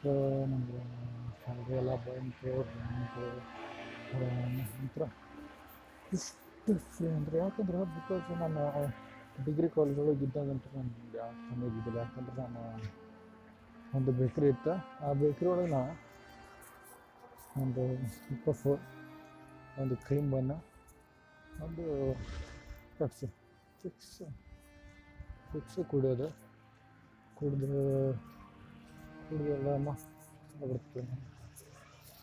So ನಮಗೆ salary ಎಲ್ಲ ಬಂತು ಬಂತು ನಂತರ ಇಷ್ಟು ಅಂದರೆ ಯಾಕಂದ್ರೆ ಬಿಕಾಸ್ ನಾನು ಡಿಗ್ರಿ ಕಾಲೇಜ್ ಒಳಗೆ ಇದ್ದಾಗಂತೂ ನನಗೆ ಯಾವ ಸಮಯ ಇದ್ದಿಲ್ಲ. ಯಾಕಂದ್ರೆ ನಾನು ಒಂದು ಬೇಕ್ರಿ ಇತ್ತು. ಆ ಬೇಕ್ರಿ ಒಳಗೆ ನಾವು ಒಂದು ಪಫ್ ಒಂದು ಕ್ರೀಮ್ ಬನ್ನ ಒಂದು ಪೆಪ್ಸಿ ಫಿಕ್ಸ್ ಫಿಕ್ಸ್ ಕುಡಿಯೋದು. ಕುಡಿದು ಕುಡಿದು ಎಲ್ಲ ಮಸ್ತ್ ಬಿಡ್ತೀನಿ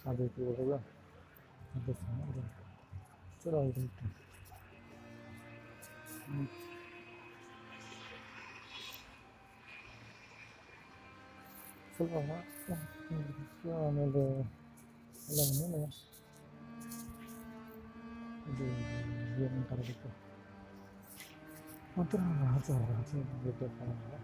ಆ ಬೇಕ್ರಿ ಒಳಗೆ ಅದು ಚೆನ್ನಾಗಿ ಚಲೋ ಆಗಿರುತ್ತೆ ಹ್ಮ್. ಸ್ವಲ್ಪ ಸೊ ಆಮೇಲೆ ಎಲ್ಲ ಆಮೇಲೆ ಇದು ಏನು ತರಬೇಕು ಒಂಥರ ರಾಜ ರಾಜ ಬೇಕಪ್ಪ ನನಗೆ.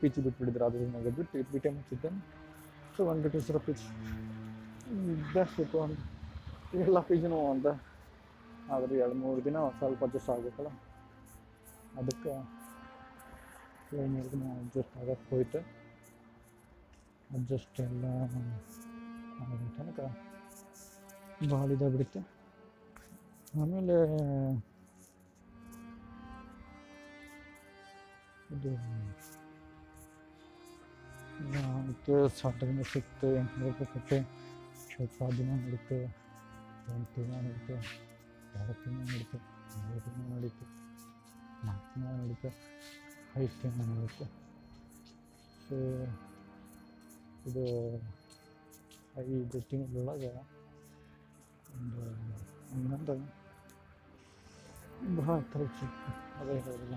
ಪಿ ಜಿ ಬಿಟ್ಬಿಟ್ಟಿದ್ರು ಅದ್ರ ಬಿಟ್ಟು ಬಿ ಟಿ ಎಂ ಸೊ ಒಂದು ಬಿಟ್ಟು ಸರ್ ಪಿ ಜಿ ಬೆಸ್ಟ್ ಇತ್ತು ಒಂದು. ಎಲ್ಲ ಪಿ ಜಿನೂ ಅಂತ ಆದರೆ ಎರಡು ಮೂರು ದಿನ ಸ್ವಲ್ಪ ಅಡ್ಜಸ್ಟ್ ಆಗಬೇಕಲ್ಲ. ಅದಕ್ಕೆ ಎರಡು ಮೂರು ದಿನ ಅಡ್ಜಸ್ಟ್ ಆಗೋಕ್ಕೆ ಹೋಯ್ತು. ಅಡ್ಜಸ್ಟ್ ಎಲ್ಲ ಆಗೋ ತನಕ ಭಾಳ ಇದಾಗ್ಬಿಡುತ್ತೆ ಆಮೇಲೆ ಇದು ಆಯಿತು ಸಾಟರ್ಡೆ ಸಿಕ್ತು ಎಂಟುನೂರು ರೂಪಾಯಿ ಕೊಟ್ಟೆ ಸ್ವಲ್ಪ ದಿನ ನಡೀತು ಒಂದು ತಿಂಗಳು ನಡೀತು ಎರಡು ತಿಂಗಳು ನಡೀತು ಮೂರು ತಿಂಗಳು ನಡೀತು ನಾಲ್ಕು ತಿಂಗಳು ನಡೀತು ಐದು ತಿಂಗಳು ನಡೀತು ಸೊ ಇದು ಐದು ತಿಂಗಳೊಳಗೆ ಒಂದು ಹನ್ನೊಂದು ಬಹಳ ಥರ ಸಿಕ್ತು ಅದೇ ಹೇಳಿಲ್ಲ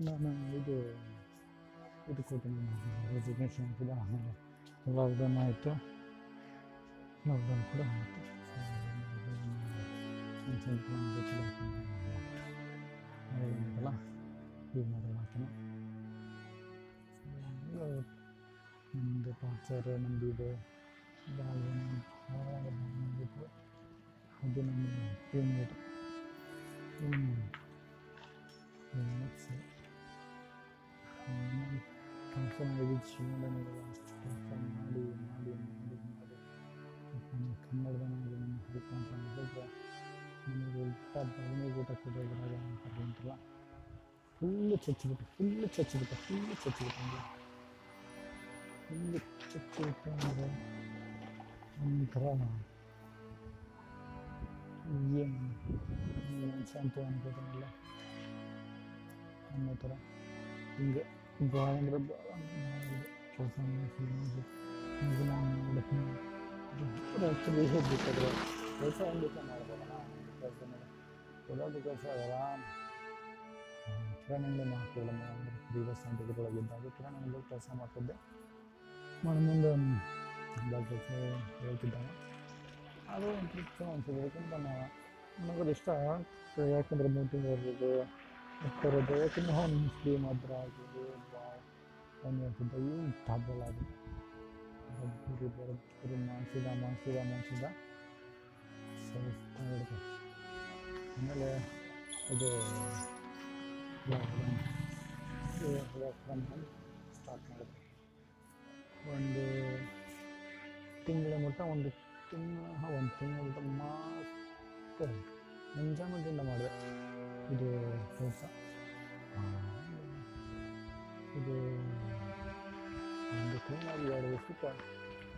ನಾನು ಇದು ಇದು ಕೊಟ್ಟಿದ್ದೀನಿ ರೆಸಿಗ್ನೇಷನ್ ಕೂಡ ಆಮೇಲೆ ಲಾಕ್ಡೌನ್ ಆಯಿತು ಲಾಕ್ಡೌನ್ ಕೂಡ ಆಯಿತು ಒಂದು ಸ್ವಲ್ಪ ಗೊತ್ತಿಲ್ಲ ಹೇಳಿದ್ನಲ್ಲ ಈ ಮಾಡಲ್ ಹಾಕಿನ ನಮ್ಮದು ಪಾಚರ್ ನಮ್ಮದು ಇದು ಭಾಳ ಭಾಳ ಬಂದಿತ್ತು ಅದು ನಮ್ಮ ಟೀಮ್ ಲೀಡರ್ ಫಂಕ್ಷನ್ ಆಗಿದ್ದು ಶಿವಮೊಗ್ಗನಾಗೆಲ್ಲ ಅಷ್ಟು ಕೆಲಸ ಮಾಡಿ ಮಾಡಿ ಮಾಡಿ ಮಾಡಿ ನಮ್ಮ ಕನ್ನಡದನಾಗಿ ನಮ್ಮ ಹೆಲ್ಪ್ ಅಂತ ಹೇಳಿದ್ರೆ ನಮಗೆ ಊಟ ಬದನಿಗೆ ಊಟ ಕೊಡೋದ್ರಾಗ ಅಂತಾರೆ ಅಂತಲ್ಲ ಫುಲ್ಲು ಚಚ್ಚಿಬಿಟ್ಟು ಫುಲ್ಲು ಚಚ್ಚಿಬಿಟ್ಟು ಫುಲ್ಲು ಚಚ್ಚಿಬಿಟ್ಟು ಅಂದರೆ ಫುಲ್ಲು ಚಚ್ಚಿಬಿಟ್ಟು ಅಂದರೆ ಒಂಥರ ಏನು ಮನುಷ್ಯ ಅಂತ ಅನ್ಕೋತಾನಲ್ಲ ಅನ್ನೋ ಥರ ಹಿಂಗೆ ಭಾಳ ಅಂದ್ರೆ ಭಾಳ ಕೆಲಸ ಮಾಡಿ ನಾನು ಕೆಲಸ ಒಂದು ದಿವಸ ಮಾಡ್ಬೋದಲ್ಲ ಕೆಲಸ ಮಾಡಿ ಎಲ್ಲದೂ ಕೆಲಸ ಆಗಲ್ಲ. ಕಿರಾಣಿಂದ ಮಾಡ್ತಿಲ್ಲ ಅಂದರೆ ಕಿರಾಣಿಂದ ಕೆಲಸ ಮಾಡ್ತಿದ್ದೆ. ಮಾಡಿ ಮುಂದೆ ಕೆಲಸ ಹೇಳ್ತಿದ್ದಾನೆ. ಅದು ಒಂದು ಯಾಕಂದ್ರೆ ನಾನು, ನನಗದು ಇಷ್ಟ. ಯಾಕಂದ್ರೆ ಮೀಟಿಂಗ್ ಬರೋದು ಬರೋದು ಯಾಕಂದ್ರೆ ಅವನು ಮುಸ್ಲಿಂ ಹತ್ರ ಆಗೋದು ಭಾಳ ಅವ್ನು ಹೇಳ್ತಿದ್ದ ಇವು ಡಬಲ್ ಆಗಿದೆ ಬರೀ ಬರೋದು ಮಾಡಿಸಿದ ಮಾಡಿಸಿದ ಮಾಡಿಸಿದ ಸ್ವಲ್ಪ ಹಿಡಿದು ಆಮೇಲೆ ಇದು ಸ್ಟಾರ್ಟ್ ಮಾಡಿದೆ ಒಂದು ತಿಂಗಳ ಮಟ್ಟ ಒಂದು ತಿಂಗಳ ಒಂದು ತಿಂಗಳ ಮಾತ್ರ ಎಂಜಾಯ್ಮೆಂಟಿಂದ ಮಾಡಿದೆ ಇದು ಕೆಲಸ ಇದು ಒಂದು ಕ್ಲೀನಾಗಿ ಎರಡು ವರ್ಷಕ್ಕೆ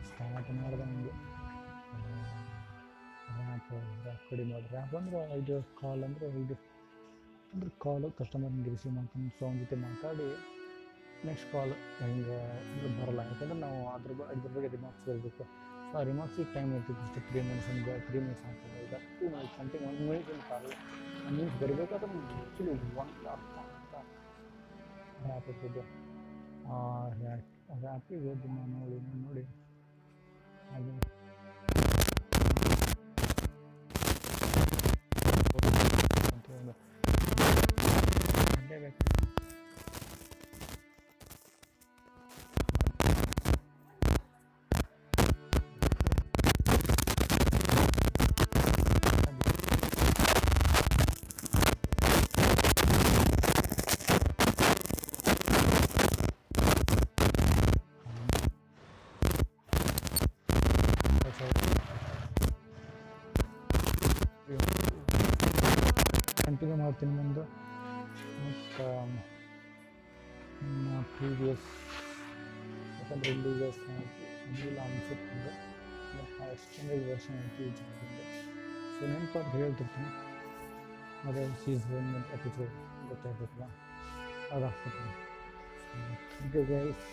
ಸ್ಟಾರ್ಟ್ ಮಾಡಿದೆ ನನಗೆ ರ್ಯಾಪ್ ರ್ಯಾಪ್ ಕಡಿಮೆ ಮಾಡಿ ರ್ಯಾಪ್ ಅಂದರೆ ಇದು ಕಾಲ್ ಅಂದರೆ ಇದು ಅಂದ್ರೆ ಕಾಲು ಕಸ್ಟಮರ್ನಿಗೆ ರಿಸೀವ್ ಮಾಡ್ಕೊಂಡು ಸೊ ಜೊತೆ ಮಾತಾಡಿ ನೆಕ್ಸ್ಟ್ ಕಾಲ್ ಹೆಂಗೆ ಬರಲ್ಲ. ಯಾಕಂದ್ರೆ ನಾವು ಅದ್ರ ಬ ಇದ್ರ ಬಗ್ಗೆ ರಿಮಾರ್ಕ್ಸ್ ಬರಬೇಕು. ಸೊ ಆ ರಿಮಾರ್ಕ್ಸಿಗೆ ಟೈಮ್ ಇರ್ತಿತ್ತು ಅಷ್ಟೇ ತ್ರೀ ಮಿನಿಟ್ಸ್ ಅಂದರೆ ತ್ರೀ ಮಿನಿಟ್ಸ್ ಆಗ್ತದೆ ಈಗ ಟೂ ಮಿನಿಟ್ಸ್ ಗಂಟೆ ಒಂದು ಮಿನಿಟ್ ಅಂತ ಆಗಲ್ಲ ಒಂದು ಮಿನಿಟ್ಸ್ ಬರಬೇಕಾದ್ರೆ ಆ್ಯಕ್ಚುಲಿ ಒನ್ ಅರ್ಥ ಅಂತ ರ್ಯಾಪ್ ಇರ್ತಿದ್ದು ಆ ನೋಡಿ ನೋಡಿ. ಅಂತ ಗಂಟೆ ಬೇಕು ಕಂಟಿನ್ಯೂ ಮಾಡ್ತೀನಿ ಮುಂದೆ ಮತ್ತು ನಮ್ಮ ಪ್ರೀವಿಯಸ್ ಯಾಕಂದರೆ ಇಲ್ಲಿ ಈಗ ಇಲ್ಲ ಅನಿಸುತ್ತೆ ಮತ್ತು ಎಕ್ಸ್ಟೆಂಡೆಡ್ ವರ್ಷನ್ ಐತಿ ಯೂಸ್ ಮಾಡಿದ್ದೆ ಸೊ ನೆನಪಾದ್ರೆ ಹೇಳ್ತಿರ್ತೀನಿ ಅದೇ season episode ಗೊತ್ತಾಗ್ಬೇಕಲ್ಲ ಅದಾಗ್ತದೆ thank you guys